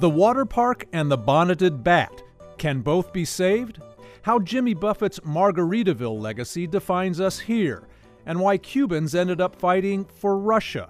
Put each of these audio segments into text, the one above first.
The water park and the bonneted bat. Can both be saved? How Jimmy Buffett's Margaritaville legacy defines us here, and why Cubans ended up fighting for Russia.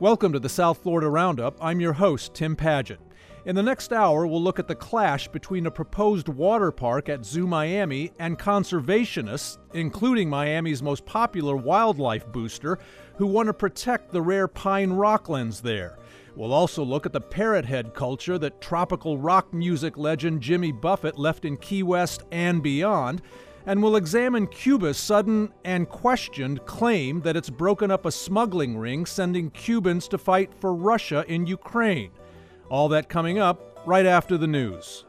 Welcome to the South Florida Roundup. I'm your host, Tim Padgett. In the next hour, we'll look at the clash between a proposed water park at Zoo Miami and conservationists, including Miami's most popular wildlife booster, who want to protect the rare pine rocklands there. We'll also look at the parrot head culture that tropical rock music legend Jimmy Buffett left in Key West and beyond. And we'll examine Cuba's sudden and questioned claim that it's broken up a smuggling ring sending Cubans to fight for Russia in Ukraine. All that coming up right after the news.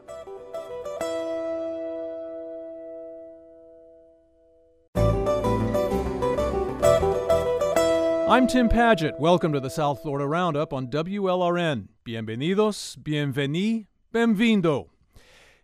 I'm Tim Padgett. Welcome to the South Florida Roundup on WLRN. Bienvenidos, bienveni, benvindo.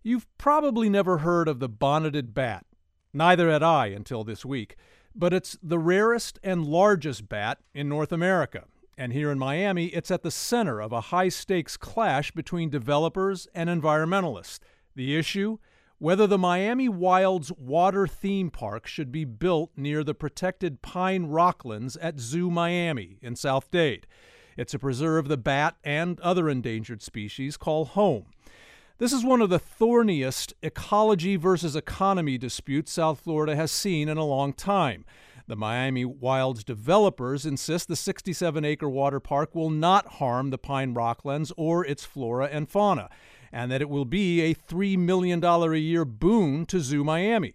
You've probably never heard of the bonneted bat. Neither had I until this week. But it's the rarest and largest bat in North America. And here in Miami, it's at the center of a high stakes clash between developers and environmentalists. The issue? Whether the Miami Wilds water theme park should be built near the protected pine rocklands at Zoo Miami in South Dade. It's a preserve the bat and other endangered species call home. This is one of the thorniest ecology versus economy disputes South Florida has seen in a long time. The Miami Wilds developers insist the 67 acre water park will not harm the pine rocklands or its flora and fauna and that it will be a $3 million a year boon to Zoo Miami.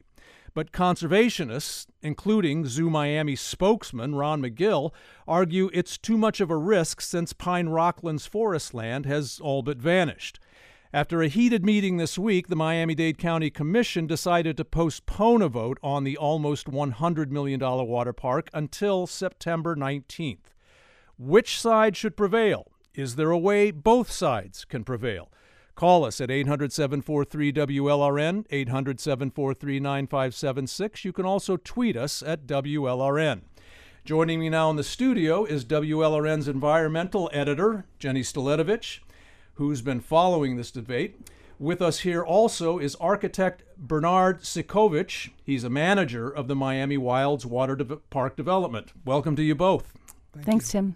But conservationists, including Zoo Miami spokesman Ron Magill, argue it's too much of a risk since Pine Rocklands forest land has all but vanished. After a heated meeting this week, the Miami Dade County Commission decided to postpone a vote on the almost $100 million water park until September 19th. Which side should prevail? Is there a way both sides can prevail? Call us at 800 743 WLRN, 800 743 9576. You can also tweet us at WLRN. Joining me now in the studio is WLRN's environmental editor, Jenny Staletovich, who's been following this debate. With us here also is architect Bernard Zyscovich. He's a manager of the Miami Wilds Water De- Park Development. Welcome to you both. Thank Thanks, you. Tim.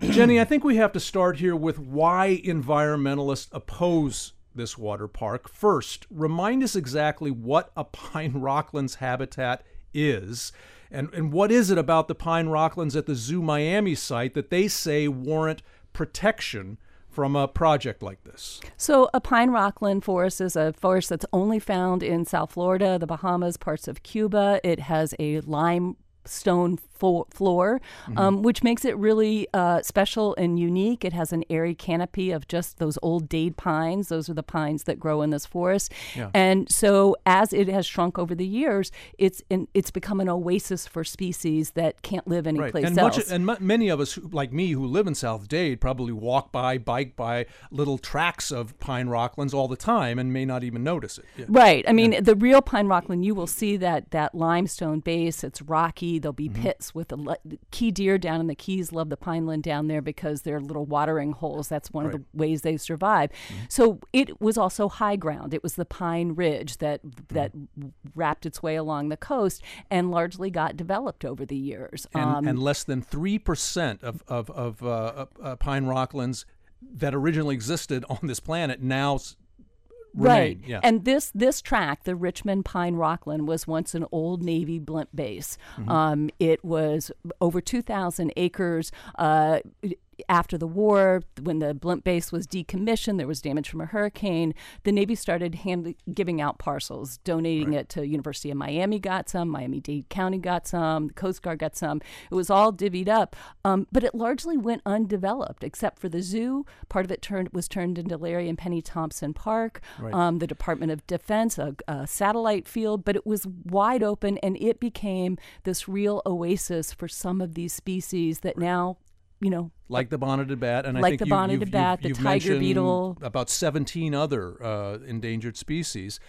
Jenny, I think we have to start here with why environmentalists oppose this water park. First, remind us exactly what a pine rocklands habitat is. And, and what is it about the pine rocklands at the Zoo Miami site that they say warrant protection from a project like this? So, a pine rockland forest is a forest that's only found in South Florida, the Bahamas, parts of Cuba. It has a limestone fo- floor, mm-hmm. um, which makes it really uh, special and unique. It has an airy canopy of just those old dade pines. Those are the pines that grow in this forest. Yeah. And so, as it has shrunk over the years, it's in, it's become an oasis for species that can't live anyplace right. and else. Much, and m- many of us, who, like me, who live in South Dade, probably walk by, bike by little tracks of pine rocklands all the time and may not even notice it. Yeah. Right. I mean, yeah. the real pine rockland, you will see that that limestone base. It's rocky. There'll be mm-hmm. pits with the key deer down in the Keys love the pineland down there because they're little watering holes. That's one right. of the ways they survive. Mm-hmm. So it was also high ground. It was the Pine Ridge that mm-hmm. that wrapped its way along the coast and largely got developed over the years. And, um, and less than three percent of of, of uh, uh, pine rocklands that originally existed on this planet now Right. Yeah. And this this track, the Richmond Pine Rockland, was once an old Navy blimp base. Mm-hmm. Um, it was over 2,000 acres. Uh, after the war, when the blimp base was decommissioned, there was damage from a hurricane. The Navy started hand, giving out parcels, donating right. it to University of Miami got some, Miami Dade County got some, the Coast Guard got some. It was all divvied up, um, but it largely went undeveloped, except for the zoo. Part of it turned was turned into Larry and Penny Thompson Park, right. um, the Department of Defense, a, a satellite field, but it was wide open, and it became this real oasis for some of these species that now you know, like the bonneted bat, and like I think the you, bonneted you've, bat, you've, the tiger beetle, about seventeen other uh, endangered species.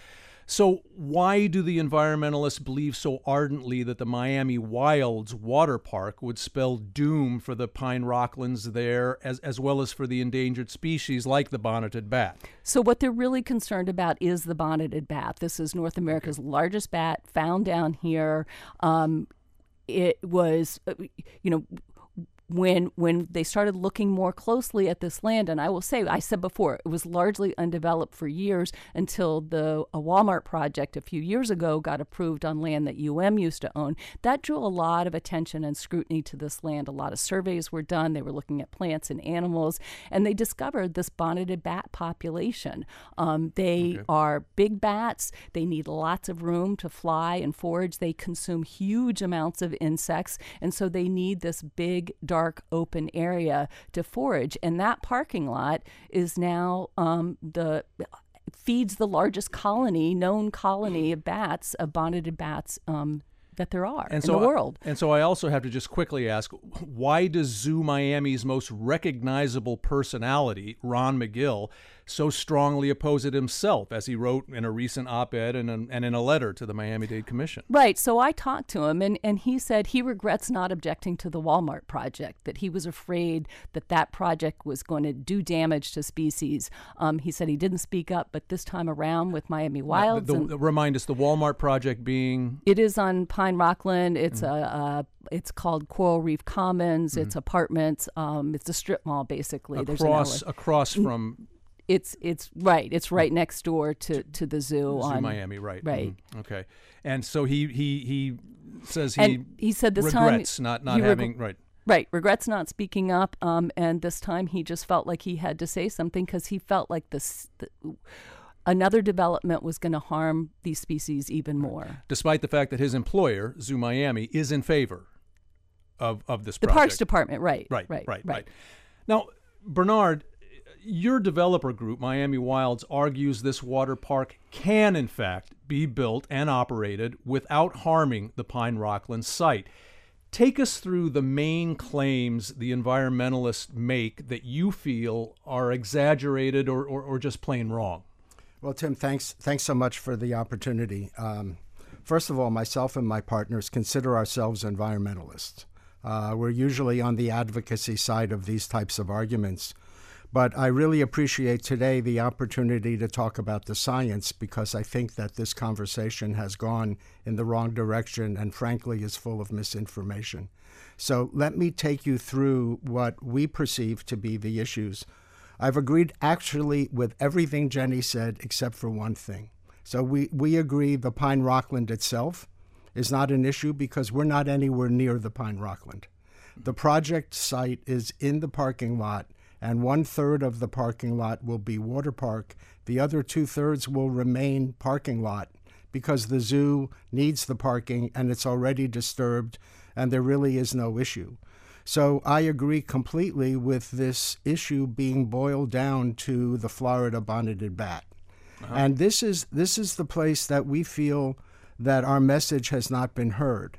So, why do the environmentalists believe so ardently that the Miami Wilds water park would spell doom for the pine rocklands there, as, as well as for the endangered species like the bonneted bat? So, what they're really concerned about is the bonneted bat. This is North America's largest bat found down here. Um, it was, uh, you know, when when they started looking more closely at this land. And I will say I said before it was largely undeveloped for years until the a Walmart project a few years ago got approved on land that UM used to own. That drew a lot of attention and scrutiny to this land. A lot of surveys were done. They were looking at plants and animals and they discovered this bonneted bat population. Um, they okay. are big bats. They need lots of room to fly and forage. They consume huge amounts of insects and so they need this big dark dark open area to forage. And that parking lot is now um, the feeds the largest colony, known colony of bats, of bonneted bats um, that there are and in so the world. I, and so I also have to just quickly ask why does Zoo Miami's most recognizable personality, Ron Magill, so strongly oppose it himself, as he wrote in a recent op ed and, and in a letter to the Miami Dade Commission. Right. So I talked to him, and, and he said he regrets not objecting to the Walmart project, that he was afraid that that project was going to do damage to species. Um, he said he didn't speak up, but this time around with Miami Wilds. the, the, remind us, the Walmart project being? It is on Pine Rockland. It's mm-hmm. a, a it's called Coral Reef Commons. Mm-hmm. It's apartments. Um, it's a strip mall, basically. Across across from it's it's right. It's right next door to, to the zoo, zoo on Miami, right? Right. Mm, okay. And so he he he says he and he said this regrets time not not having reg- right. Right, regrets not speaking up, um, and this time he just felt like he had to say something because he felt like this. The, another development was going to harm these species even more. Despite the fact that his employer, Zoo Miami, is in favor of, of this project the project. Parks Department, right, right, right, right, right. Now, Bernard, your developer group, Miami Wilds, argues this water park can, in fact, be built and operated without harming the Pine Rockland site. Take us through the main claims the environmentalists make that you feel are exaggerated or, or, or just plain wrong. Well, Tim, thanks, thanks so much for the opportunity. Um, first of all, myself and my partners consider ourselves environmentalists. Uh, we're usually on the advocacy side of these types of arguments. But I really appreciate today the opportunity to talk about the science because I think that this conversation has gone in the wrong direction and, frankly, is full of misinformation. So let me take you through what we perceive to be the issues. I've agreed actually with everything Jenny said except for one thing. So we, we agree the Pine Rockland itself is not an issue because we're not anywhere near the Pine Rockland. The project site is in the parking lot and one third of the parking lot will be water park. The other two thirds will remain parking lot because the zoo needs the parking and it's already disturbed and there really is no issue. So I agree completely with this issue being boiled down to the Florida bonneted bat. Uh-huh. And this is this is the place that we feel that our message has not been heard.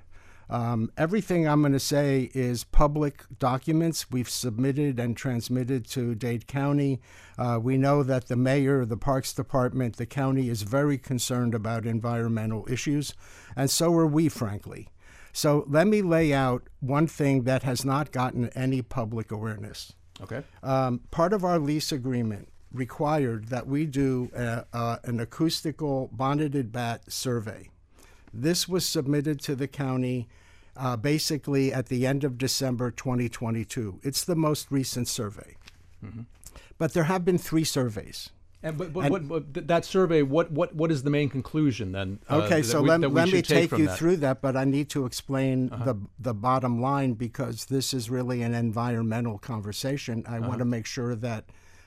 Um, everything I'm going to say is public documents we've submitted and transmitted to Dade County. Uh, we know that the mayor, the Parks Department, the county is very concerned about environmental issues, and so are we, frankly. So let me lay out one thing that has not gotten any public awareness. Okay. Um, part of our lease agreement required that we do a, uh, an acoustical bonneted bat survey. This was submitted to the county uh, basically at the end of December 2022. It's the most recent survey. Mm-hmm. But there have been three surveys. And, but, but, and, but, that survey, what, what, what is the main conclusion then? Uh, okay, so we, let, let me take, take you that? through that, but I need to explain uh-huh. the, the bottom line because this is really an environmental conversation. I uh-huh. want to make sure that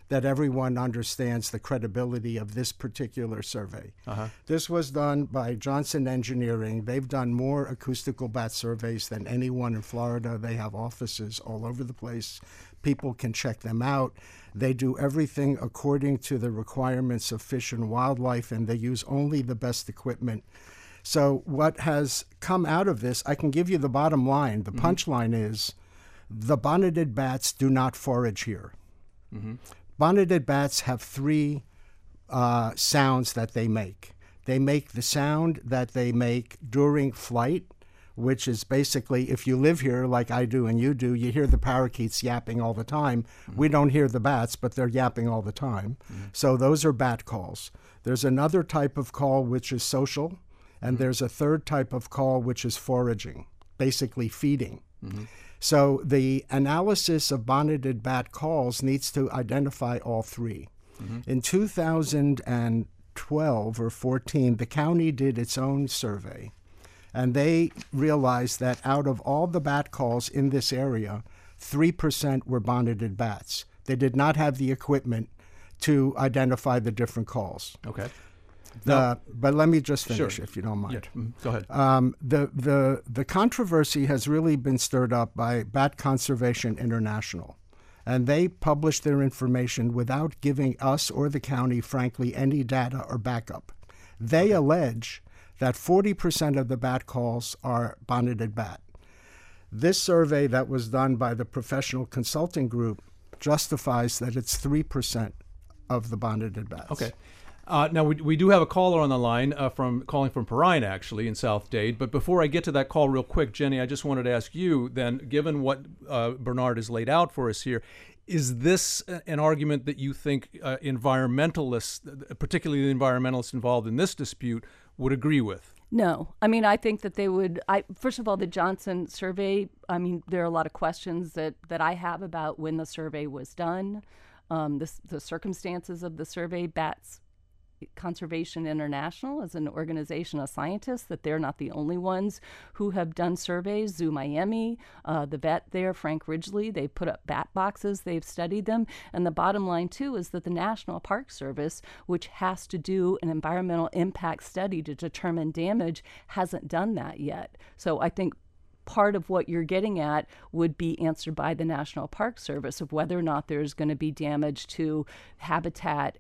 that everyone understands the credibility of this particular survey. Uh-huh. This was done by Johnson Engineering. They've done more acoustical bat surveys than anyone in Florida. They have offices all over the place. People can check them out. They do everything according to the requirements of fish and wildlife, and they use only the best equipment. So, what has come out of this, I can give you the bottom line. The mm-hmm. punchline is the bonneted bats do not forage here. Mm-hmm. Bonneted bats have three uh, sounds that they make. They make the sound that they make during flight, which is basically if you live here like I do and you do, you hear the parakeets yapping all the time. Mm-hmm. We don't hear the bats, but they're yapping all the time. Mm-hmm. So those are bat calls. There's another type of call which is social, and mm-hmm. there's a third type of call which is foraging, basically feeding. So the analysis of bonneted bat calls needs to identify all 3 mm-hmm. In 2012 or 14, the county did its own survey, and they realized that out of all the bat calls in this area, 3% were bonneted bats. They did not have the equipment to identify the different calls. Okay. The, but let me just finish, sure. if you don't mind. Yeah. Mm-hmm. Go ahead. Um, the, the, the controversy has really been stirred up by Bat Conservation International. And they published their information without giving us or the county, frankly, any data or backup. They allege that 40% of the bat calls are bonneted bat. This survey that was done by the professional consulting group justifies that it's 3% of the bonneted bats. Okay. Uh, now we, we do have a caller on the line uh, from calling from Perrine actually in South Dade. But before I get to that call, real quick, Jenny, I just wanted to ask you then, given what uh, Bernard has laid out for us here, is this an argument that you think uh, environmentalists, particularly the environmentalists involved in this dispute, would agree with? No, I mean I think that they would. I first of all, the Johnson survey. I mean, there are a lot of questions that that I have about when the survey was done, um, the, the circumstances of the survey. Bats Conservation International is an organization of scientists, that they're not the only ones who have done surveys. Zoo Miami, uh, the vet there, Frank Ridgely, they put up bat boxes, they've studied them. And the bottom line, too, is that the National Park Service, which has to do an environmental impact study to determine damage, hasn't done that yet. So I think part of what you're getting at would be answered by the National Park Service of whether or not there's going to be damage to habitat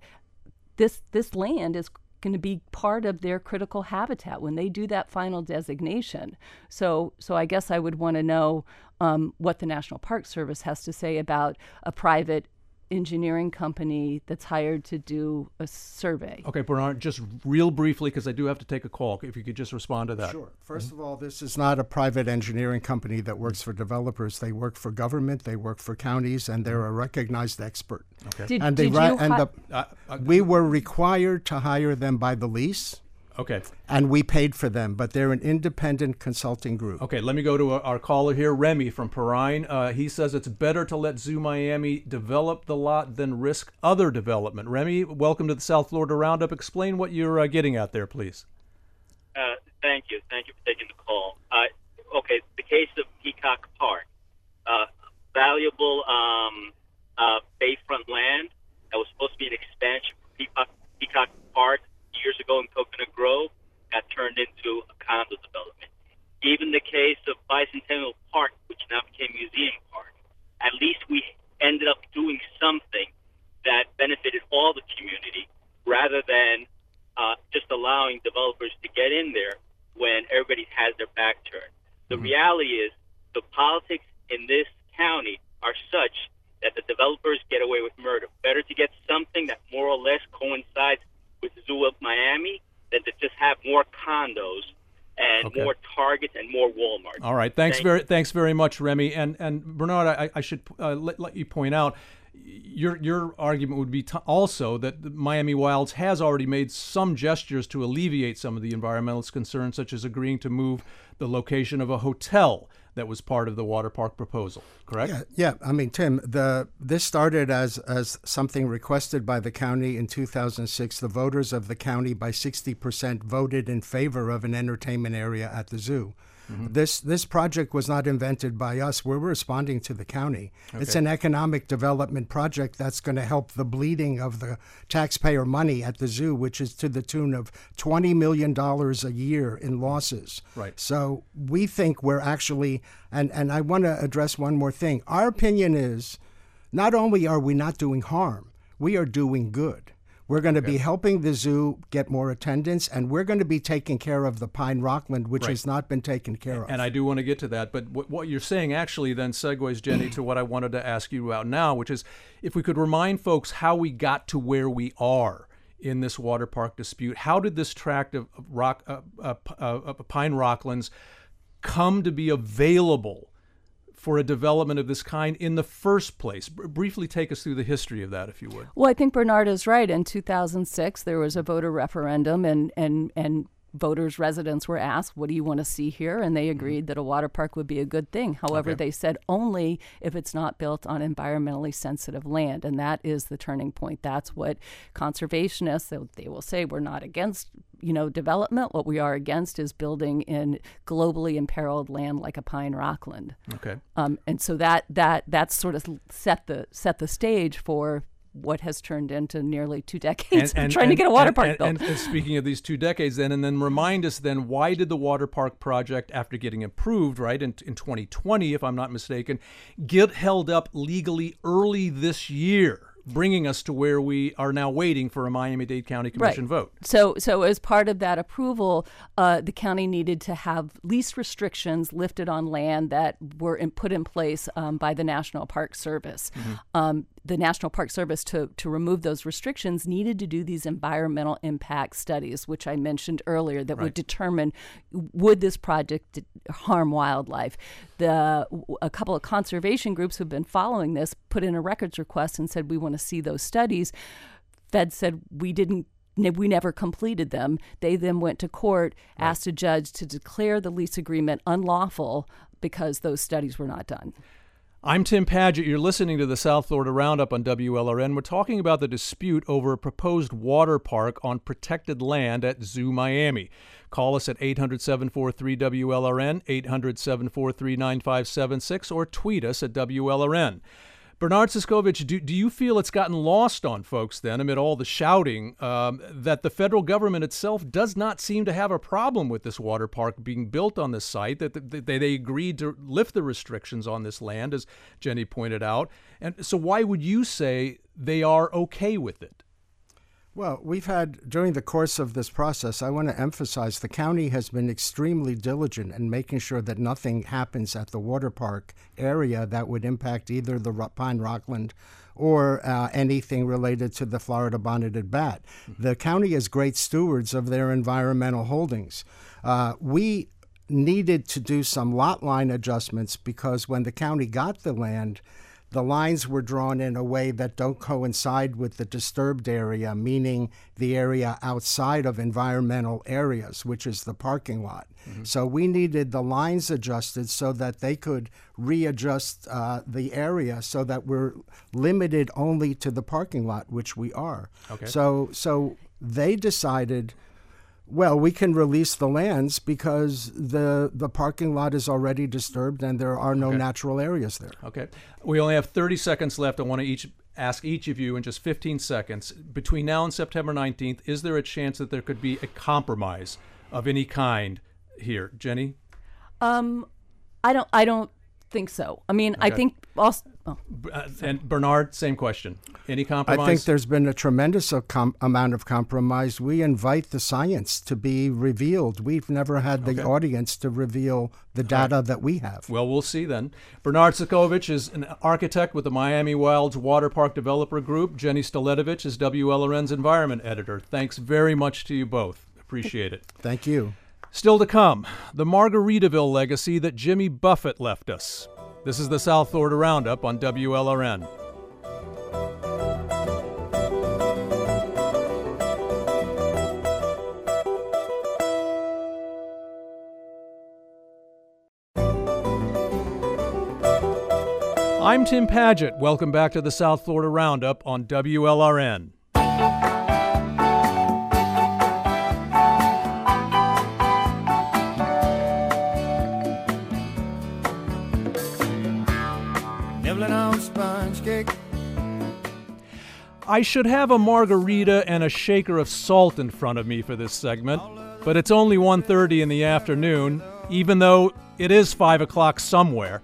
this this land is going to be part of their critical habitat when they do that final designation. So, so I guess I would want to know um, what the National Park Service has to say about a private engineering company that's hired to do a survey. Okay, Bernard, just real briefly, because I do have to take a call, if you could just respond to that. Sure. 1st mm-hmm. of all, this is not a private engineering company that works for developers. They work for government, they work for counties, and they're a recognized expert. Okay. Did, and they did you and hi- the, uh, uh, we were required to hire them by the lease. Okay. And we paid for them, but they're an independent consulting group. Okay, let me go to our caller here, Remy from Perrine. Uh, he says it's better to let Zoo Miami develop the lot than risk other development. Remy, welcome to the South Florida Roundup. Explain what you're uh, getting at there, please. Uh, thank you. Thank you for taking the call. Uh, okay, the case of Peacock Park. Uh, valuable um, uh, bayfront land that was supposed to be an expansion for Peacock, Peacock Park years ago in Coconut Grove got turned into a condo development. Even the case of Bicentennial Park, which now became Museum Park, at least we ended up doing something that benefited all the community rather than uh, just allowing developers to get in there when everybody has their back turned. The mm-hmm. reality is the politics in this county are such that the developers get away with murder. Better to get something that more or less coincides with Zoo of Miami than to just have more condos and okay. more Targets and more Walmart. All right, thanks Thank very thanks very much, Remy. And and Bernard, I, I should uh, let, let you point out your your argument would be t- also that Miami Wilds has already made some gestures to alleviate some of the environmentalist concerns, such as agreeing to move the location of a hotel that was part of the water park proposal. Correct? Yeah, yeah. I mean, Tim, the this started as as something requested by the county in 2006. The voters of the county by 60% voted in favor of an entertainment area at the zoo. Mm-hmm. This this project was not invented by us. We're responding to the county. Okay. It's an economic development project that's going to help the bleeding of the taxpayer money at the zoo, which is to the tune of twenty million dollars a year in losses. Right. So we think we're actually and and I want to address one more thing. Our opinion is not only are we not doing harm, we are doing good. We're going to okay. be helping the zoo get more attendance, and we're going to be taking care of the pine rockland, which right. has not been taken care of. And I do want to get to that, but what, you're saying actually then segues, Jenny, to what I wanted to ask you about now, which is if we could remind folks how we got to where we are in this water park dispute. How did this tract of rock, uh, uh, uh, pine rocklands come to be available for a development of this kind in the first place? B- briefly take us through the history of that, if you would. Well, I think Bernard is right. In 2006, there was a voter referendum, and, and, and voters, residents were asked, What do you want to see here? And they mm-hmm. agreed mm-hmm. that a water park would be a good thing. However, okay. they said only if it's not built on environmentally sensitive land. And that is the turning point. That's what conservationists, they will say, we're not against you know development what we are against is building in globally imperiled land like a pine rockland okay um, and so that that that's sort of set the set the stage for what has turned into nearly two decades and, and, trying and, to get a water park built. And, speaking of these two decades, then, and then remind us then, why did the water park project, after getting approved, right, in, in 2020, if I'm not mistaken, get held up legally early this year? Bringing us to where we are now waiting for a Miami-Dade County Commission right. vote. So, so as part of that approval, uh, the county needed to have lease restrictions lifted on land that were in, put in place um, by the National Park Service. Mm-hmm. Um, the National Park Service to, to remove those restrictions needed to do these environmental impact studies, which I mentioned earlier, that right. would determine would this project harm wildlife. The a couple of conservation groups who've been following this put in a records request and said we want to see those studies. Fed said we didn't we never completed them. They then went to court, right. asked a judge to declare the lease agreement unlawful because those studies were not done. I'm Tim Padgett. You're listening to the South Florida Roundup on WLRN. We're talking about the dispute over a proposed water park on protected land at Zoo Miami. Call us at 800 743 WLRN, 800 743 9576, or tweet us at WLRN. Bernard Zyscovich, do, do you feel it's gotten lost on folks then, amid all the shouting, um, that the federal government itself does not seem to have a problem with this water park being built on this site, that they, they agreed to lift the restrictions on this land, as Jenny pointed out? And so, why would you say they are okay with it? Well, we've had, during the course of this process, I want to emphasize the county has been extremely diligent in making sure that nothing happens at the water park area that would impact either the Pine Rockland or uh, anything related to the Florida bonneted bat. Mm-hmm. The county is great stewards of their environmental holdings. Uh, we needed to do some lot line adjustments because when the county got the land, the lines were drawn in a way that don't coincide with the disturbed area, meaning the area outside of environmental areas, which is the parking lot. Mm-hmm. So we needed the lines adjusted so that they could readjust uh, the area so that we're limited only to the parking lot, which we are. Okay. So so they decided well, we can release the lands because the the parking lot is already disturbed and there are no okay. natural areas there. Okay. We only have 30 seconds left. I want to each ask each of you in just 15 seconds between now and September 19th, is there a chance that there could be a compromise of any kind here, Jenny? Um I don't I don't think so. I mean, okay. I think also. Oh. Uh, and Bernard, same question. Any compromise? I think there's been a tremendous com- amount of compromise. We invite the science to be revealed. We've never had the okay. audience to reveal the data right. that we have. Well, we'll see then. Bernard Zyscovich is an architect with the Miami Wilds Water Park Developer Group. Jenny Staletovich is WLRN's environment editor. Thanks very much to you both. Appreciate it. Thank you. Still to come, the Margaritaville legacy that Jimmy Buffett left us. This is the South Florida Roundup on WLRN. I'm Tim Padgett. Welcome back to the South Florida Roundup on WLRN. I should have a margarita and a shaker of salt in front of me for this segment, but it's only 1.30 in the afternoon, even though it is 5 o'clock somewhere.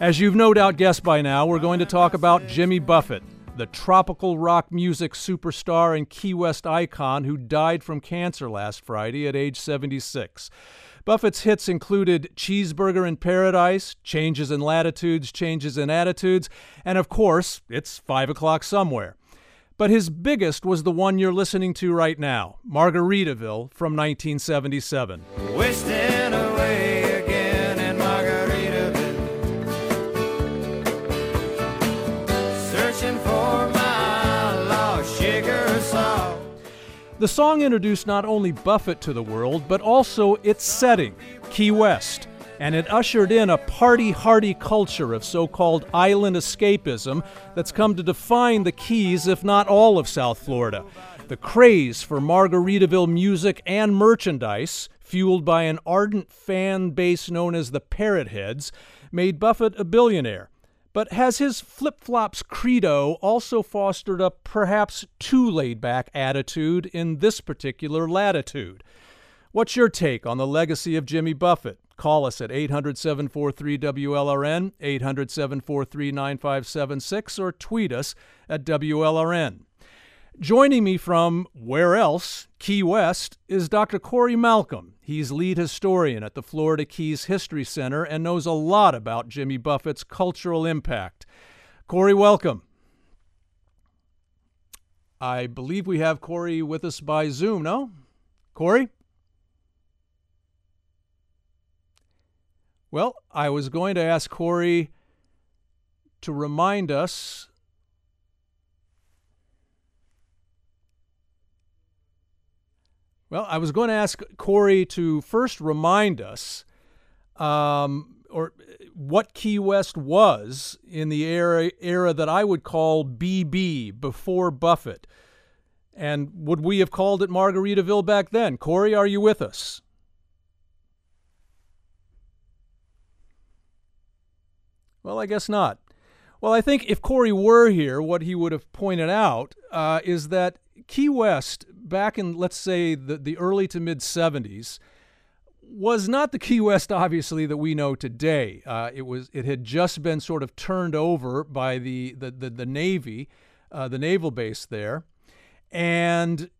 As you've no doubt guessed by now, we're going to talk about Jimmy Buffett, the tropical rock music superstar and Key West icon who died from cancer last Friday at age 76. Buffett's hits included Cheeseburger in Paradise, Changes in Latitudes, Changes in Attitudes, and of course, it's 5 o'clock somewhere. But his biggest was the one you're listening to right now, Margaritaville from 1977. Wasting The song introduced not only Buffett to the world, but also its setting, Key West and it ushered in a party hardy culture of so called island escapism that's come to define the Keys, if not all of South Florida. The craze for Margaritaville music and merchandise, fueled by an ardent fan base known as the Parrot Heads, made Buffett a billionaire. But has his flip flops credo also fostered a perhaps too laid back attitude in this particular latitude? What's your take on the legacy of Jimmy Buffett? Call us at 800 743 WLRN, 800 743 9576, or tweet us at WLRN. Joining me from where else, Key West, is Dr. Corey Malcom. He's lead historian at the Florida Keys History Center and knows a lot about Jimmy Buffett's cultural impact. Corey, welcome. I believe we have Corey with us by Zoom, no? Corey? Well, I was going to ask Corey to remind us Well, I was going to ask Corey to first remind us um, or what Key West was in the era, era that I would call BB, before Buffett. And would we have called it Margaritaville back then? Corey, are you with us? Well, I guess not. Well, I think if Corey were here, what he would have pointed out uh, is that Key West, back in, let's say, the, the early to mid 70s, was not the Key West, obviously, that we know today. Uh, it was it had just been sort of turned over by the the the, the Navy, uh, the naval base there, and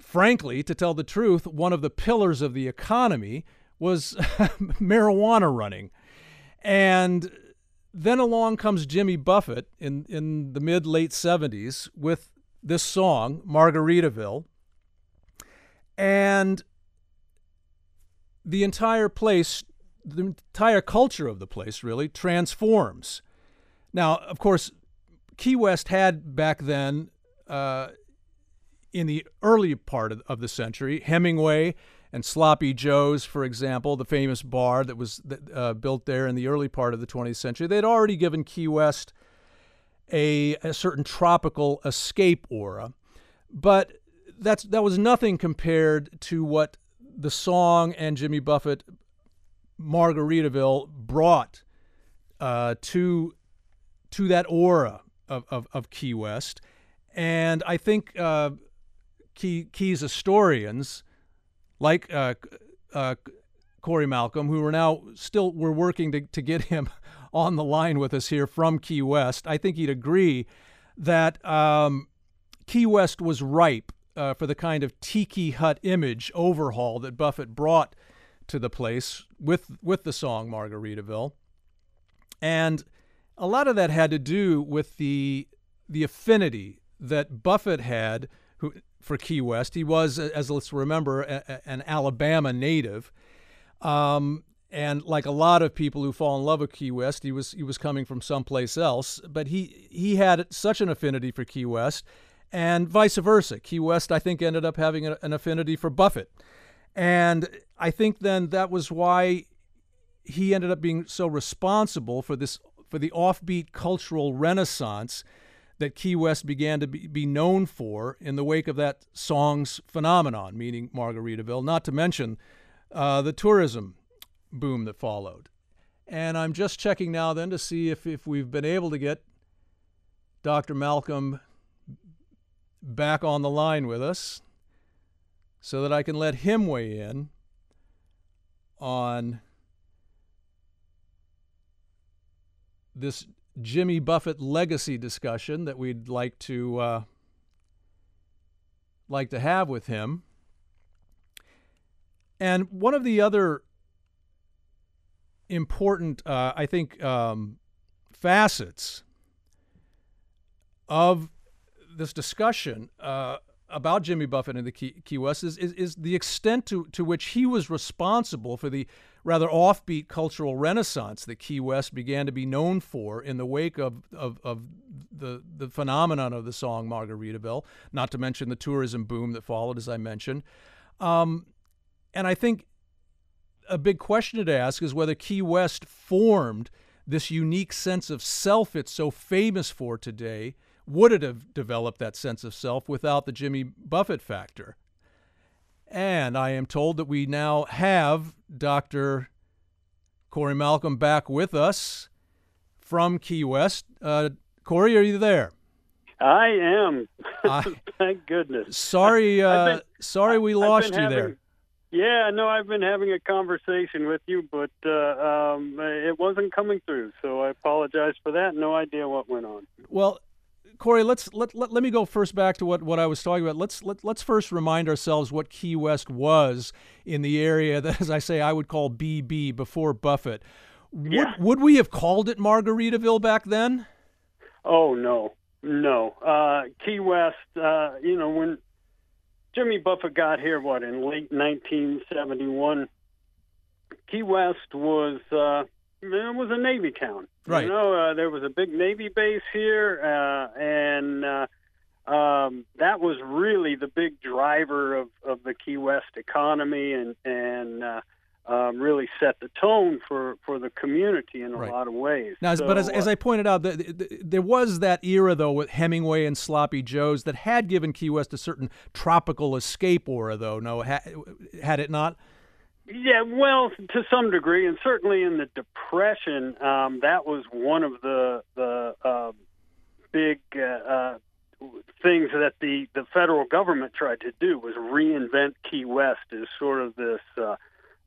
frankly, to tell the truth, one of the pillars of the economy was marijuana running. And then along comes Jimmy Buffett in, in the mid late 70s with this song, Margaritaville. And the entire place, the entire culture of the place really transforms. Now, of course, Key West had back then, uh, in the early part of, of the century, Hemingway and Sloppy Joe's, for example, the famous bar that was uh, built there in the early part of the 20th century, they'd already given Key West a, a certain tropical escape aura. But that's, that was nothing compared to what the song and Jimmy Buffett, Margaritaville, brought uh, to, to that aura of, of, of Key West. And I think uh, Key, Key's historians like uh, uh, Corey Malcom, who are now still we're working to, to get him on the line with us here from Key West. I think he'd agree that um, Key West was ripe uh, for the kind of tiki hut image overhaul that Buffett brought to the place with with the song Margaritaville, and a lot of that had to do with the the affinity that Buffett had, who for Key West. He was, as let's remember, a, a, an Alabama native. Um, and like a lot of people who fall in love with Key West, he was he was coming from someplace else. But he he had such an affinity for Key West, and vice versa. Key West, I think, ended up having an affinity for Buffett, and I think then that was why he ended up being so responsible for this for the offbeat cultural renaissance that Key West began to be, be known for in the wake of that song's phenomenon, meaning Margaritaville, not to mention uh, the tourism boom that followed. And I'm just checking now then to see if, if we've been able to get Dr. Malcom back on the line with us so that I can let him weigh in on this Jimmy Buffett legacy discussion that we'd like to uh, like to have with him. And one of the other important, uh, I think, um, facets of this discussion uh, about Jimmy Buffett and the Key, West is, is, is the extent to, to which he was responsible for the rather offbeat cultural renaissance that Key West began to be known for in the wake of, of, of the, the phenomenon of the song Margaritaville, not to mention the tourism boom that followed, as I mentioned. Um, and I think a big question to ask is whether Key West formed this unique sense of self it's so famous for today would it have developed that sense of self without the Jimmy Buffett factor? And I am told that we now have Dr. Corey Malcom back with us from Key West. Uh, Corey, are you there? I am. I, Thank goodness. Sorry, uh, been, sorry we lost you having, there. Yeah, no, I've been having a conversation with you, but uh, um, it wasn't coming through, so I apologize for that. No idea what went on. Well, Corey, let's let, let, let me go first back to what, what I was talking about. Let's let, let's first remind ourselves what Key West was in the area that, as I say, I would call BB before Buffett. Would yeah. would we have called it Margaritaville back then? Oh no, no. Uh, Key West, uh, you know, when Jimmy Buffett got here, what in late 1971, Key West was uh, it was a Navy town. Right. You know, uh, there was a big Navy base here, uh, and uh, um, that was really the big driver of, of the Key West economy, and and uh, um, really set the tone for, for the community in a right. lot of ways. Now, so, but as, as I pointed out, the, the, there was that era though with Hemingway and Sloppy Joe's that had given Key West a certain tropical escape aura, though. No, had, had it not? Yeah, well, to some degree, and certainly in the Depression, um, that was one of the the uh, big uh, uh, things that the the federal government tried to do was reinvent Key West as sort of this.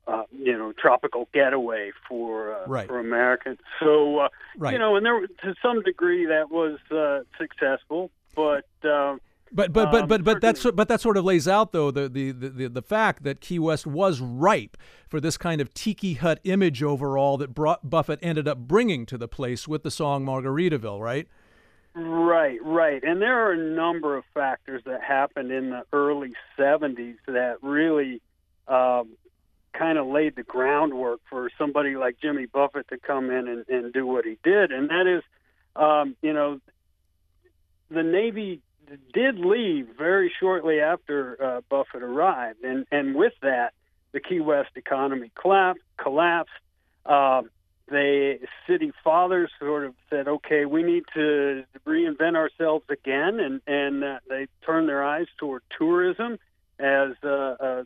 Uh, you know, tropical getaway for uh, right. for Americans. So, uh, right. you know, and there to some degree that was uh, successful, but uh, but but but um, but but that's but that sort of lays out though the, the the the fact that Key West was ripe for this kind of tiki hut image overall that brought Buffett ended up bringing to the place with the song Margaritaville, right? Right, right. And there are a number of factors that happened in the early 70s that really um, kind of laid the groundwork for somebody like Jimmy Buffett to come in and, and do what he did. And that is, um, you know, the Navy did leave very shortly after uh, Buffett arrived, and and with that, the Key West economy collapsed. Collapsed. Uh, the city fathers sort of said, "Okay, we need to reinvent ourselves again," and and uh, they turned their eyes toward tourism as uh, uh,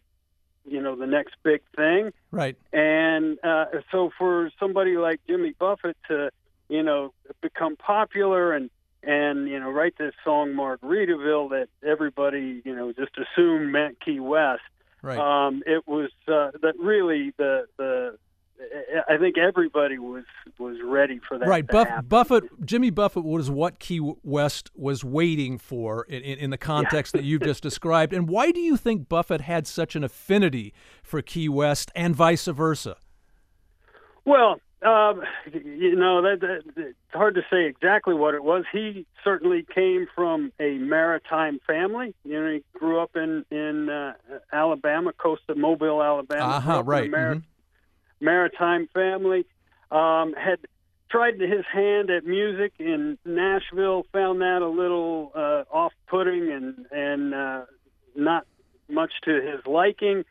you know the next big thing. Right. And uh, so for somebody like Jimmy Buffett to you know become popular and and you know write this song Margaritaville that everybody you know just assumed meant Key West. Right. Um, it was uh, that really the the I think everybody was was ready for that. Right, Buff. Buffett, Jimmy Buffett was what Key West was waiting for in, in, in the context yeah. that you've just described. And why do you think Buffett had such an affinity for Key West and vice versa? Well, um, you know, that, that, it's hard to say exactly what it was. He certainly came from a maritime family. You know, he grew up in in uh, Alabama, coast of Mobile, Alabama. Uh-huh, right. Mar- mm-hmm. Maritime family um, had tried his hand at music in Nashville. Found that a little uh, off-putting and and uh, not much to his liking.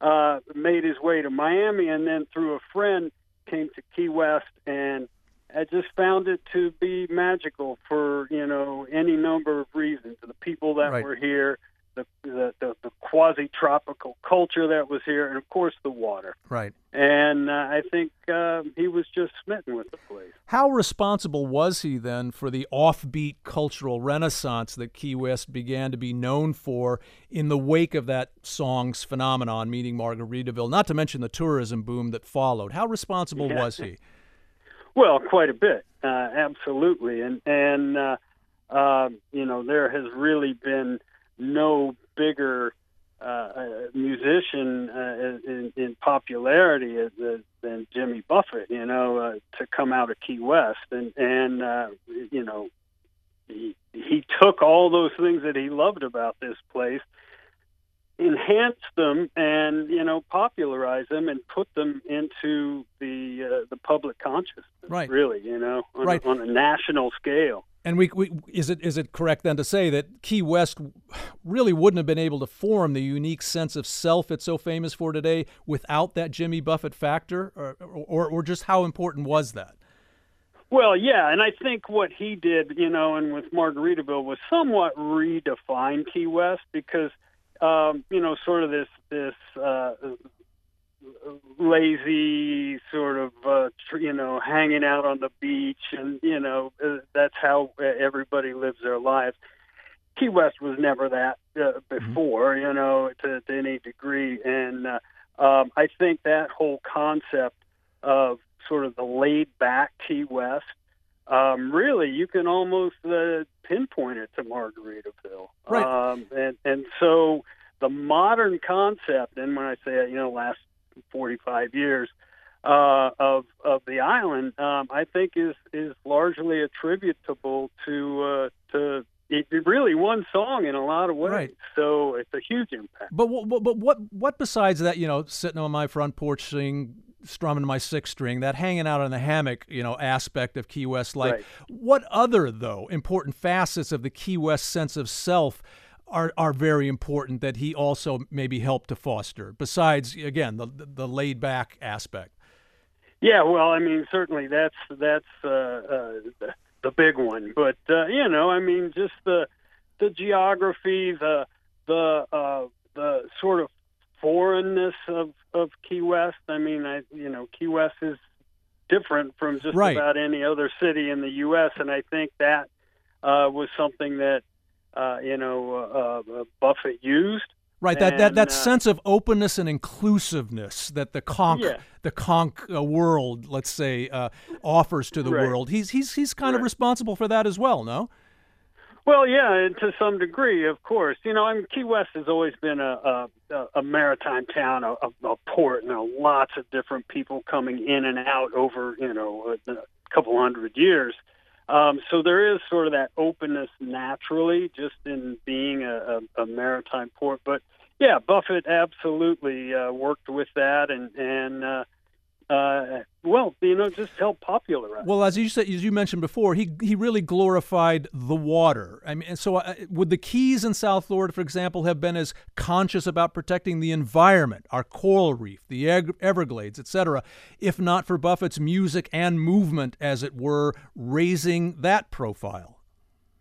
Uh, made his way to Miami, and then through a friend came to Key West and I just found it to be magical for you know any number of reasons. The people that right. were here, the the, the, the quasi tropical culture that was here, and of course the water. Right. And uh, I think uh, he was just smitten with the place. How responsible was he then for the offbeat cultural renaissance that Key West began to be known for in the wake of that song's phenomenon, meaning Margaritaville? Not to mention the tourism boom that followed. How responsible yeah. was he? Well, quite a bit, uh, absolutely, and and uh, uh, you know there has really been no bigger uh, musician uh, in, in, popularity as, as, than Jimmy Buffett. You know, uh, to come out of Key West, and and uh, you know he he took all those things that he loved about this place enhanced them and you know popularize them and put them into the uh, the public consciousness right really you know on, right. on a national scale and we, we, is it is it correct then to say that Key West really wouldn't have been able to form the unique sense of self it's so famous for today without that Jimmy Buffett factor, or or, or just how important was that? Well, yeah, and I think what he did, you know, and with Margaritaville was somewhat redefine Key West because um, you know, sort of this this uh, lazy sort of uh, you know hanging out on the beach, and you know uh, that's how everybody lives their lives. Key West was never that uh, before, mm-hmm. you know, to, to any degree, and uh, um, I think that whole concept of sort of the laid back Key West. Um, really, you can almost uh, pinpoint it to Margaritaville, right? Um, and and so the modern concept, and when I say you know last 45 years uh, of of the island, um, I think is is largely attributable to uh, to it, really one song in a lot of ways. Right. So it's a huge impact. But what, but what what besides that, you know, sitting on my front porch singing strumming my six string, that hanging out in the hammock, you know, aspect of Key West life. Right. What other though important facets of the Key West sense of self are are very important that he also maybe helped to foster. Besides, again, the the laid back aspect. Yeah, well, I mean, certainly that's that's uh, uh, the, big one, but uh, you know, I mean, just the the geography, the the uh, the sort of foreignness of of Key West. I mean, I you know, Key West is different from just right. about any other city in the U.S., and I think that uh, was something that uh, you know, uh, uh, Buffett used. Right, that, and, that, that uh, sense of openness and inclusiveness that the conch yeah. the conch uh, world, let's say, uh, offers to the right. world. He's he's he's kind right. of responsible for that as well, no? Well, yeah, to some degree, of course. You know, I mean, Key West has always been a a, a maritime town, a, a port, and you know, lots of different people coming in and out over you know a, a couple hundred years. Um, so there is sort of that openness naturally, just in being a, a, a maritime port. But yeah, Buffett absolutely uh, worked with that, and and uh, uh, well, you know, just help popularize. Well, as you said, as you mentioned before, he he really glorified the water. I mean, so uh, would the Keys in South Florida, for example, have been as conscious about protecting the environment, our coral reef, the Everglades, etc., if not for Buffett's music and movement, as it were, raising that profile?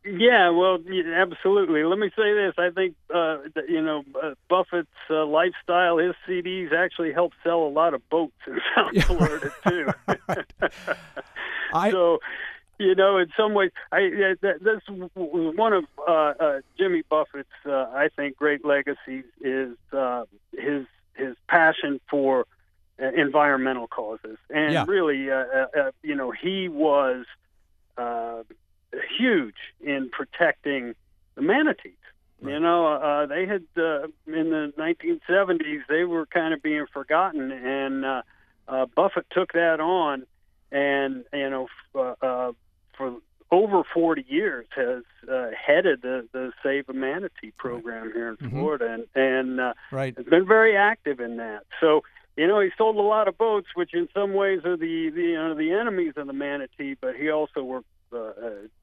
Yeah, well, absolutely. Let me say this: I think uh, you know uh, Buffett's uh, lifestyle, his CDs actually help sell a lot of boats in South yeah, Florida too. I, so, you know, in some ways, I that, that's one of uh, uh, Jimmy Buffett's, uh, I think, great legacies is uh, his his passion for environmental causes, and yeah. really, you know, he was huge in protecting the manatees. Right. You know, uh, they had uh, in the 1970s they were kind of being forgotten, and uh, uh, Buffett took that on, and you know, f- uh, for over 40 years has uh, headed the, the Save a Manatee program right. here in mm-hmm. Florida, and and uh, right. has been very active in that. So you know, he sold a lot of boats, which in some ways are the the, you know, the enemies of the manatee, but he also worked uh,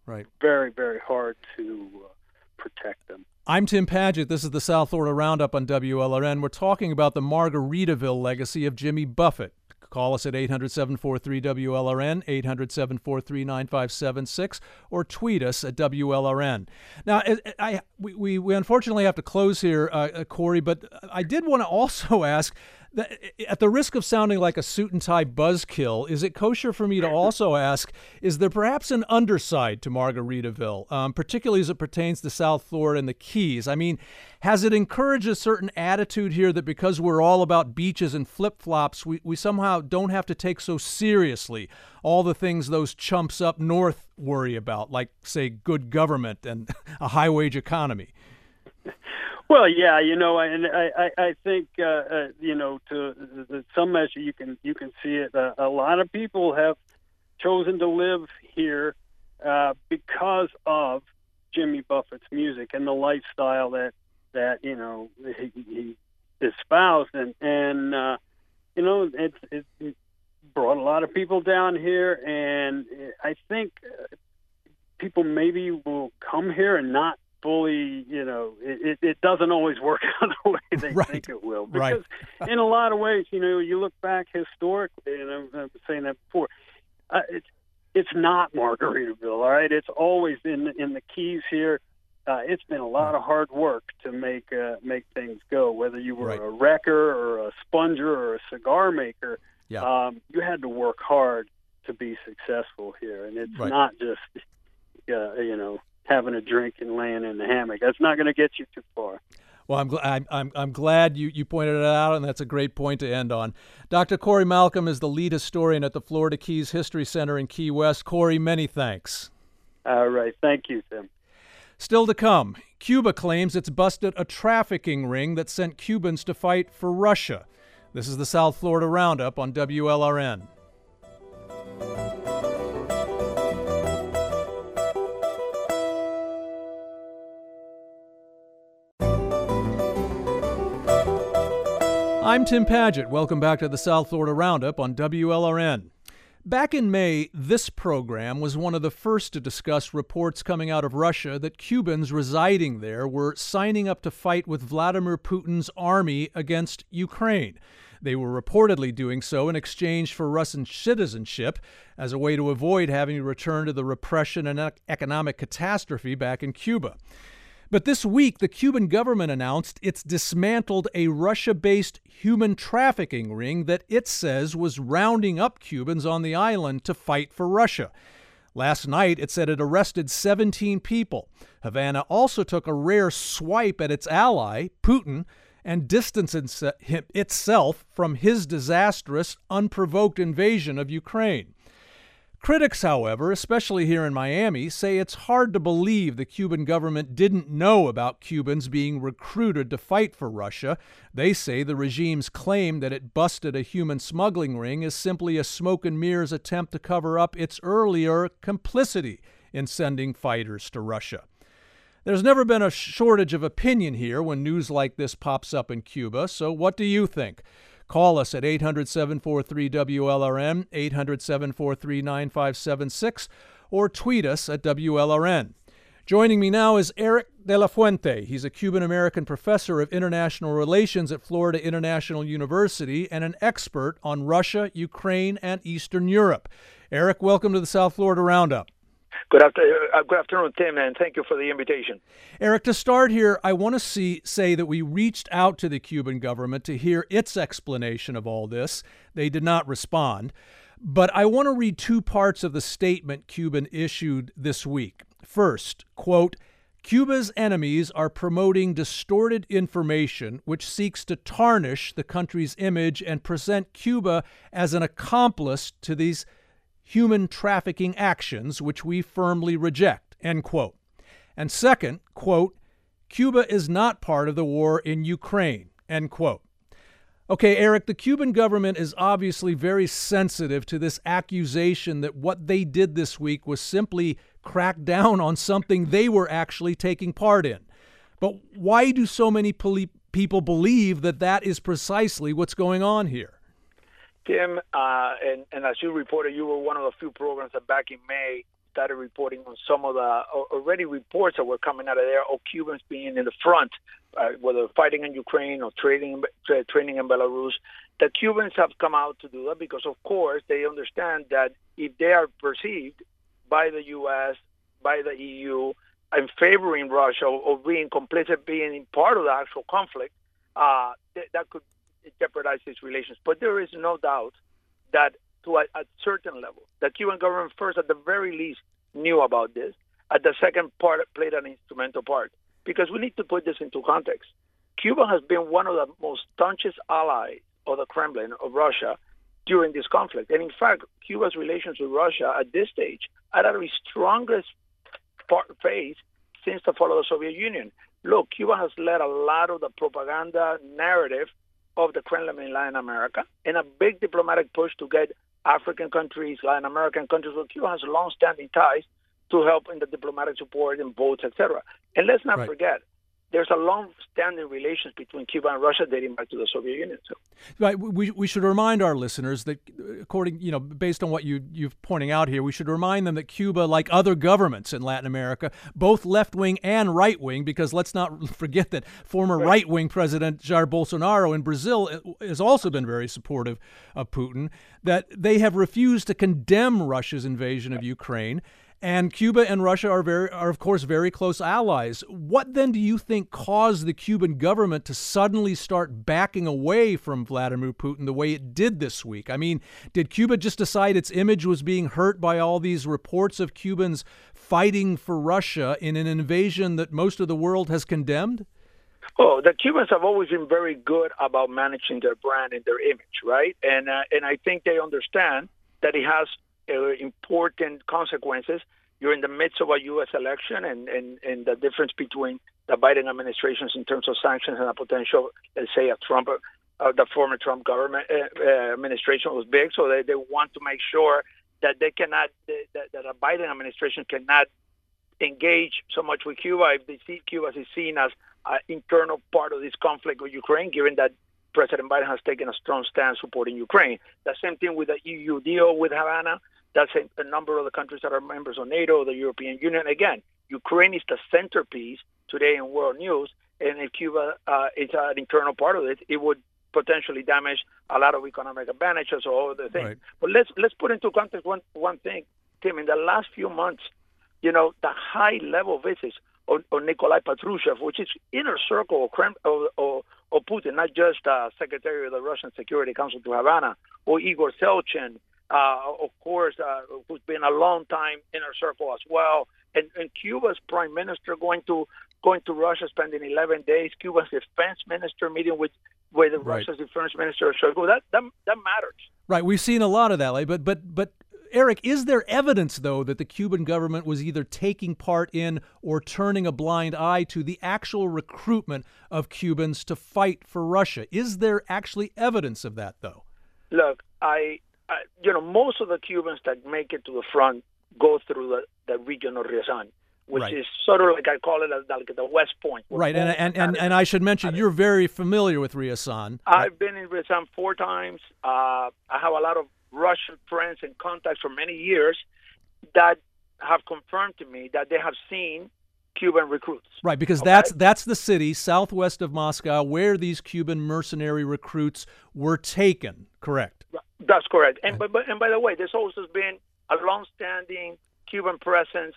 right. very, very hard to uh, protect them. I'm Tim Padgett. This is the South Florida Roundup on WLRN. We're talking about the Margaritaville legacy of Jimmy Buffett. Call us at 800 743 WLRN, 800 743 9576, or tweet us at WLRN. Now, I, I, we, we unfortunately have to close here, uh, Corey, but I did want to also ask at the risk of sounding like a suit and tie buzzkill, is it kosher for me to also ask, is there perhaps an underside to Margaritaville, um, particularly as it pertains to South Florida and the Keys? I mean, has it encouraged a certain attitude here that because we're all about beaches and flip flops, we, we somehow don't have to take so seriously all the things those chumps up north worry about, like, say, good government and a high wage economy? Well, yeah, you know, and I, I, I think, uh, uh, you know, to some measure, you can you can see it. Uh, a lot of people have chosen to live here uh, because of Jimmy Buffett's music and the lifestyle that that you know he, he espoused, and and uh, you know it's it brought a lot of people down here, and I think uh, people maybe will come here and not fully, you know, it, it doesn't always work out the way they right. think it will. Because right. in a lot of ways, you know, you look back historically, and I've been saying that before, uh, it's it's not Margaritaville, all right. It's always in in the Keys here. Uh, it's been a lot of hard work to make uh, make things go. Whether you were right. a wrecker or a sponger or a cigar maker, yeah. um, you had to work hard to be successful here, and it's right. not just uh, you know having a drink and laying in the hammock. That's not going to get you too far. Well, I'm, gl- I'm, I'm, I'm glad you, you pointed it out, and that's a great point to end on. Dr. Corey Malcom is the lead historian at the Florida Keys History Center in Key West. Corey, many thanks. All right. Thank you, Tim. Still to come, Cuba claims it's busted a trafficking ring that sent Cubans to fight for Russia. This is the South Florida Roundup on WLRN. I'm Tim Padgett. Welcome back to the South Florida Roundup on WLRN. Back in May, this program was one of the first to discuss reports coming out of Russia that Cubans residing there were signing up to fight with Vladimir Putin's army against Ukraine. They were reportedly doing so in exchange for Russian citizenship as a way to avoid having to return to the repression and economic catastrophe back in Cuba. But this week, the Cuban government announced it's dismantled a Russia based human trafficking ring that it says was rounding up Cubans on the island to fight for Russia. Last night, it said it arrested 17 people. Havana also took a rare swipe at its ally, Putin, and distanced itself from his disastrous, unprovoked invasion of Ukraine. Critics, however, especially here in Miami, say it's hard to believe the Cuban government didn't know about Cubans being recruited to fight for Russia. They say the regime's claim that it busted a human smuggling ring is simply a smoke and mirrors attempt to cover up its earlier complicity in sending fighters to Russia. There's never been a shortage of opinion here when news like this pops up in Cuba, so what do you think? Call us at 800 743 WLRN, 800 743 9576, or tweet us at WLRN. Joining me now is Eric De La Fuente. He's a Cuban American professor of international relations at Florida International University and an expert on Russia, Ukraine, and Eastern Europe. Eric, welcome to the South Florida Roundup. Good, after, uh, good afternoon, Tim, and thank you for the invitation. Eric, to start here, I want to see, say that we reached out to the Cuban government to hear its explanation of all this. They did not respond. But I want to read two parts of the statement Cuban issued this week. First, quote, Cuba's enemies are promoting distorted information which seeks to tarnish the country's image and present Cuba as an accomplice to these human trafficking actions, which we firmly reject, end quote. And second, quote, Cuba is not part of the war in Ukraine, end quote. Okay, Eric, the Cuban government is obviously very sensitive to this accusation that what they did this week was simply crack down on something they were actually taking part in. But why do so many people believe that that is precisely what's going on here? Tim, uh, and, and as you reported, you were one of the few programs that back in May started reporting on some of the already reports that were coming out of there of Cubans being in the front, uh, whether fighting in Ukraine or trading, tra- training in Belarus. The Cubans have come out to do that because, of course, they understand that if they are perceived by the U.S., by the EU, and favoring Russia or being complicit, being part of the actual conflict, uh, th- that could jeopardize these relations. But there is no doubt that to a, a, certain level, the Cuban government first, at the very least, knew about this. At the second part, played an instrumental part. Because we need to put this into context. Cuba has been one of the most staunchest allies of the Kremlin, of Russia, during this conflict. And in fact, Cuba's relations with Russia at this stage are at its strongest phase since the fall of the Soviet Union. Look, Cuba has led a lot of the propaganda narrative of the Kremlin in Latin America and a big diplomatic push to get African countries, Latin American countries, well, Cuba has long-standing ties to help in the diplomatic support and votes, etc. And let's not Right. forget, there's a long-standing relations between Cuba and Russia dating back to the Soviet Union. So, Right. We, we should remind our listeners that, according, you know, based on what you, you're pointing out here, we should remind them that Cuba, like other governments in Latin America, both left wing and right wing, because let's not forget that former right wing President Jair Bolsonaro in Brazil has also been very supportive of Putin, that they have refused to condemn Russia's invasion of Ukraine. And Cuba and Russia are very are of course very close allies. What then do you think caused the Cuban government to suddenly start backing away from Vladimir Putin the way it did this week? I mean, did Cuba just decide its image was being hurt by all these reports of Cubans fighting for Russia in an invasion that most of the world has condemned? oh, the Cubans have always been very good about managing their brand and their image, right? And uh, and I think they understand that it has uh, important consequences. You're in the midst of a U.S. election, and, and, and the difference between the Biden administrations in terms of sanctions and a potential, let's say, a Trump, uh, the former Trump government uh, uh, administration was big. So they, they want to make sure that they cannot, that, that a Biden administration cannot engage so much with Cuba if they see Cuba is seen as an internal part of this conflict with Ukraine, given that President Biden has taken a strong stance supporting Ukraine. The same thing with the EU deal with Havana. That's a, a number of the countries that are members of NATO, the European Union. Again, Ukraine is the centerpiece today in world news, and if Cuba uh, is an internal part of it, it would potentially damage a lot of economic advantages or other things. Right. But let's let's put into context one one thing, Tim. In the last few months, you know, the high level visits of, of Nikolai Patrushev, which is inner circle of, Krem, of, of, of Putin, not just uh, Secretary of the Russian Security Council to Havana, or Igor Sechin, uh, of course, uh, who's been a long time inner circle as well, and, and Cuba's prime minister going to going to Russia, spending 11 days. Cuba's defense minister meeting with with Right. Russia's defense minister Shoigu. That that that matters. Right, we've seen a lot of that, like, but but but Eric, is there evidence though that the Cuban government was either taking part in or turning a blind eye to the actual recruitment of Cubans to fight for Russia? Is there actually evidence of that though? Look, I, I you know most of the Cubans that make it to the front go through the, the region of Ryazan which Right. is sort of like I call it like the West Point. Right, and and, and, and I should mention you're very familiar with Ryazan. I've been in Ryazan four times. Uh, I have a lot of Russian friends and contacts for many years that have confirmed to me that they have seen Cuban recruits. Right, because Okay. that's that's the city southwest of Moscow where these Cuban mercenary recruits were taken. Correct. That's correct. And but, but and by the way, there's also been a long-standing Cuban presence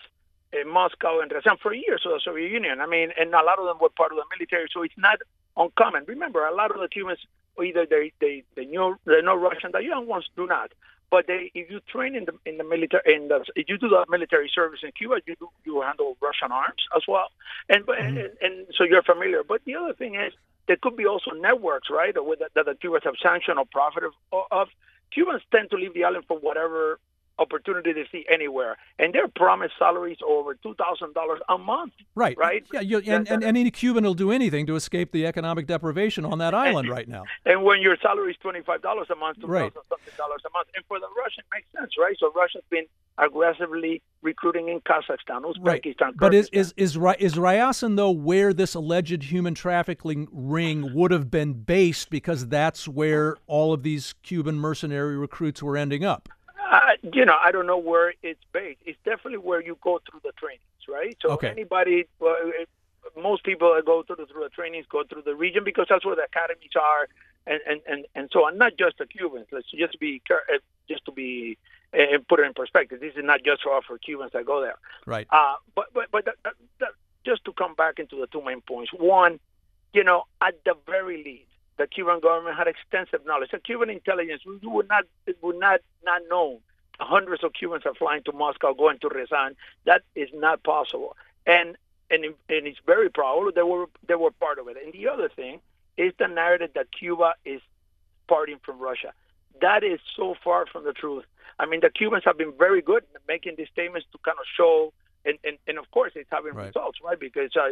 in Moscow and Ryazan for years of the Soviet Union. I mean, and a lot of them were part of the military, so it's not uncommon. Remember, a lot of the Cubans either they they they know they know Russian. The young ones do not. But they, if you train in the in the military, in the if you do the military service in Cuba, you do, you handle Russian arms as well, and, but mm-hmm. and and so you're familiar. But the other thing is there could be also networks, right, with, that the Cubans have sanctioned or profit of, of. Cubans tend to leave the island for whatever opportunity to see anywhere, and they're promised salaries over two thousand dollars a month. Right. Right. Yeah. You, and, and, and any Cuban will do anything to escape the economic deprivation on that island right now. And when your salary is twenty five dollars a month, two thousand Right. something dollars a month, and for the Russian it makes sense, right? So Russia's been aggressively recruiting in Kazakhstan, Right. Uzbekistan, But is is is is Ryazan though where this alleged human trafficking ring would have been based because that's where all of these Cuban mercenary recruits were ending up? Uh, you know, I don't know where it's based. It's definitely where you go through the trainings, right? So Okay. anybody, well, most people that go through, through the trainings go through the region because that's where the academies are, and and and, and so on. Not just the Cubans. Let's just be uh, just to be uh, put it in perspective. This is not just for, for Cubans that go there. Right. Uh, but but but that, that, just to come back into the two main points. One, you know, at the very least, the Cuban government had extensive knowledge. The Cuban intelligence we would not it would not not know hundreds of Cubans are flying to Moscow, going to Ryazan. That is not possible, and and and it's very probable they were they were part of it. And the other thing is the narrative that Cuba is parting from Russia. That is so far from the truth. I mean, the Cubans have been very good at making these statements to kind of show, and, and, and of course, it's having Right. results, right? Because uh,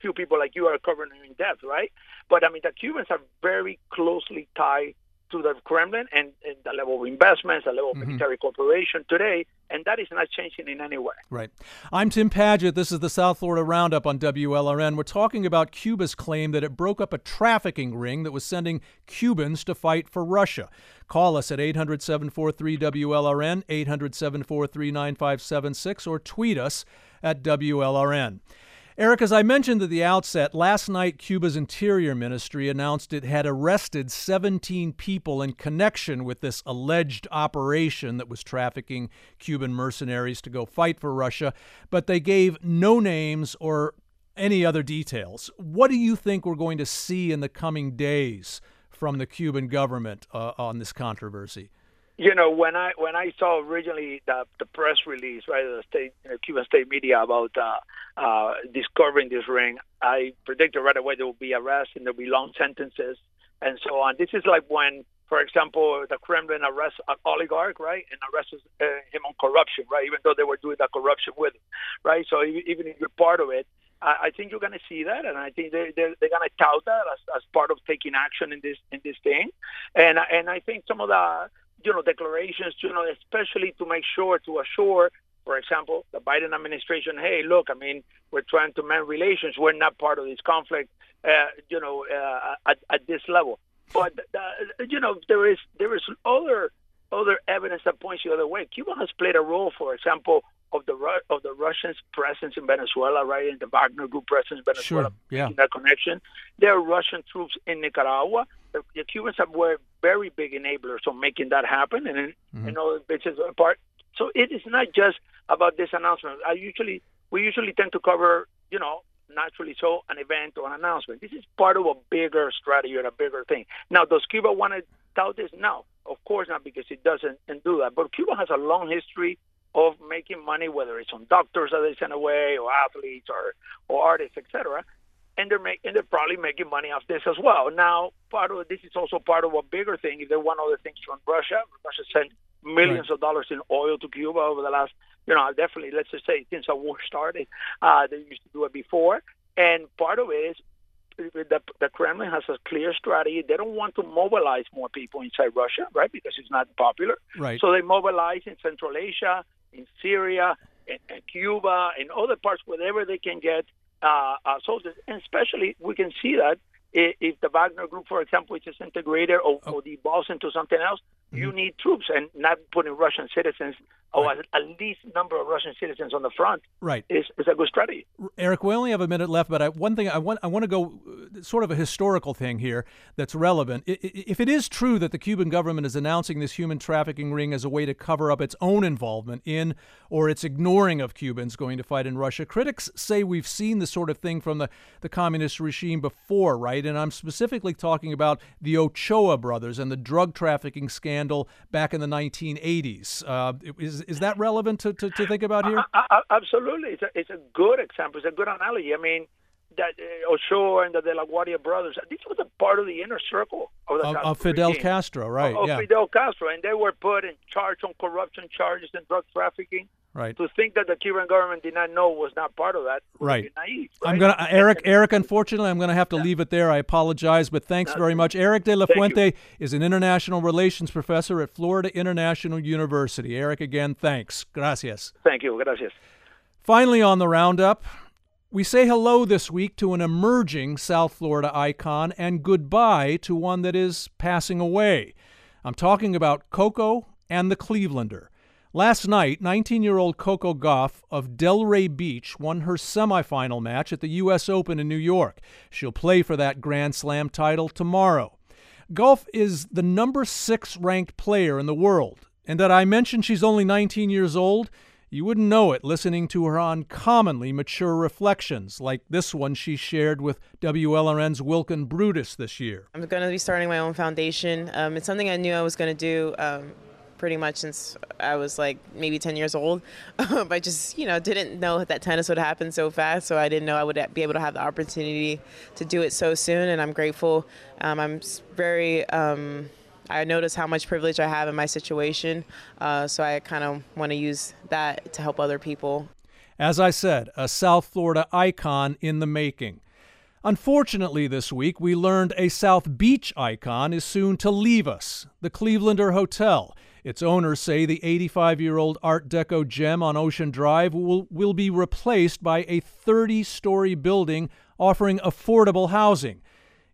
few people like you are covering in depth, right? But I mean, the Cubans are very closely tied to the Kremlin and, and the level of investments, the level of Mhm. military cooperation. Today, and that is not changing in any way. Right. I'm Tim Padgett. This is the South Florida Roundup on WLRN. We're talking about Cuba's claim that it broke up a trafficking ring that was sending Cubans to fight for Russia. Call us at 800 743 WLRN, 800 743 9576, or tweet us at WLRN. Eric, as I mentioned at the outset, last night Cuba's Interior Ministry announced it had arrested 17 people in connection with this alleged operation that was trafficking Cuban mercenaries to go fight for Russia, but they gave no names or any other details. What do you think we're going to see in the coming days from the Cuban government uh, on this controversy? You know, when I when I saw originally the the press release, right, the state you know, Cuban state media about uh, uh, discovering this ring, I predicted right away there will be arrests and there will be long sentences and so on. This is like when, for example, the Kremlin arrests an oligarch, right, and arrests uh, him on corruption, right, even though they were doing the corruption with him, right. So even if you're part of it, I, think you're going to see that, and I think they they're, they're going to tout that as, as part of taking action in this in this thing, and and I think some of the you know, declarations, you know, especially to make sure to assure, for example, the Biden administration, hey, look, I mean, we're trying to mend relations. We're not part of this conflict, uh, you know, uh, at, at this level. But uh, you know, there is there is other other evidence that points the other way. Cuba has played a role, for example, of the of the Russians' presence in Venezuela, right, and the Wagner Group presence in Venezuela, sure. yeah. that connection. There are Russian troops in Nicaragua. The, the Cubans have were very big enablers on making that happen, and mm-hmm. you know, which is a part. So it is not just about this announcement. I usually we usually tend to cover, you know, naturally so, an event or an announcement. This is part of a bigger strategy or a bigger thing. Now, does Cuba want to tout this? No, of course not, because it doesn't and do that. But Cuba has a long history of making money, whether it's on doctors that they send away, or athletes, or or artists, etc. And they're making, and they're probably making money off this as well. Now, part of this is also part of a bigger thing. If they want other things from Russia, Russia sent millions right. of dollars in oil to Cuba over the last, you know, definitely let's just say since the war started. Uh, they used to do it before, and part of it is the, the Kremlin has a clear strategy. They don't want to mobilize more people inside Russia, right? Because it's not popular. Right. So they mobilize in Central Asia, in Syria, in, in Cuba, in other parts, wherever they can get uh, uh, soldiers. And especially, we can see that if, if the Wagner Group, for example, which is disintegrated or, oh. or devolves into something else, mm-hmm. you need troops and not putting Russian citizens or right. at least number of Russian citizens on the front. Right, is, is a good strategy. Eric, we only have a minute left, but I, one thing I want I want to go uh, sort of a historical thing here that's relevant. If it is true that the Cuban government is announcing this human trafficking ring as a way to cover up its own involvement in or its ignoring of Cubans going to fight in Russia, critics say we've seen this sort of thing from the, the communist regime before, right? And I'm specifically talking about the Ochoa brothers and the drug trafficking scandal back in the 1980s. Uh, is is that relevant to, to, to think about here? Uh, uh, absolutely, it's a, it's a good example. It's a good analogy. I mean, that uh, Ochoa and the De La Guardia brothers. This was a part of the inner circle of, the of, of Fidel regime. Castro, right? Of, yeah. Fidel Castro, and they were put in charge on corruption charges and drug trafficking. Right. To think that the Cuban government did not know was not part of that. Right. Naive, right. I'm gonna Eric. Eric, unfortunately, I'm gonna have to yeah. leave it there. I apologize, but thanks very much. Eric De La Fuente is an international relations professor at Florida International University. Eric, again, thanks. Gracias. Thank you. Gracias. Finally, on the roundup, we say hello this week to an emerging South Florida icon and goodbye to one that is passing away. I'm talking about Coco and the Clevelander. Last night, 19 year old Coco Gauff of Delray Beach won her semifinal match at the U.S. Open in New York. She'll play for that Grand Slam title tomorrow. Gauff is the number six ranked player in the world, and that I mentioned she's only 19 years old, you wouldn't know it listening to her uncommonly mature reflections, like this one she shared with WLRN's Wilkin Brutus this year. I'm going to be starting my own foundation. Um, it's something I knew I was going to do. Um, pretty much since I was like maybe 10 years old. I just, you know, didn't know that tennis would happen so fast. So I didn't know I would be able to have the opportunity to do it so soon. And I'm grateful. Um, I'm very, um, I notice how much privilege I have in my situation. Uh, so I kind of want to use that to help other people. As I said, a South Florida icon in the making. Unfortunately, this week we learned a South Beach icon is soon to leave us, the Clevelander Hotel. Its owners say the 85 year old Art Deco gem on Ocean Drive will, will be replaced by a 30 story building offering affordable housing.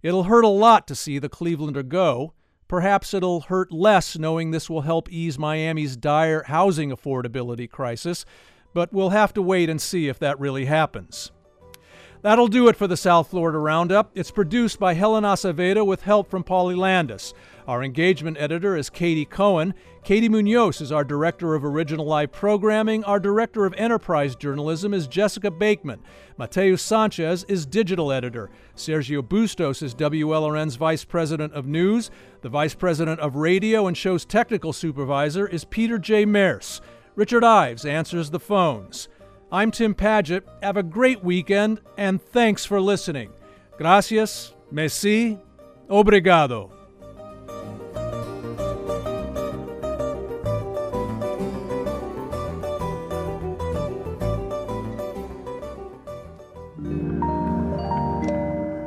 It'll hurt a lot to see the Clevelander go. Perhaps it'll hurt less knowing this will help ease Miami's dire housing affordability crisis, but we'll have to wait and see if that really happens. That'll do it for the South Florida Roundup. It's produced by Helen Acevedo with help from Paulie Landis. Our engagement editor is Katie Cohen. Katie Munoz is our director of original live programming. Our director of enterprise journalism is Jessica Bakeman. Mateo Sanchez is digital editor. Sergio Bustos is WLRN's vice president of news. The vice president of radio and show's technical supervisor is Peter J. Merce. Richard Ives answers the phones. I'm Tim Padgett. Have a great weekend, and thanks for listening. Gracias, merci, obrigado.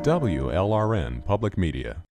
WLRN Public Media.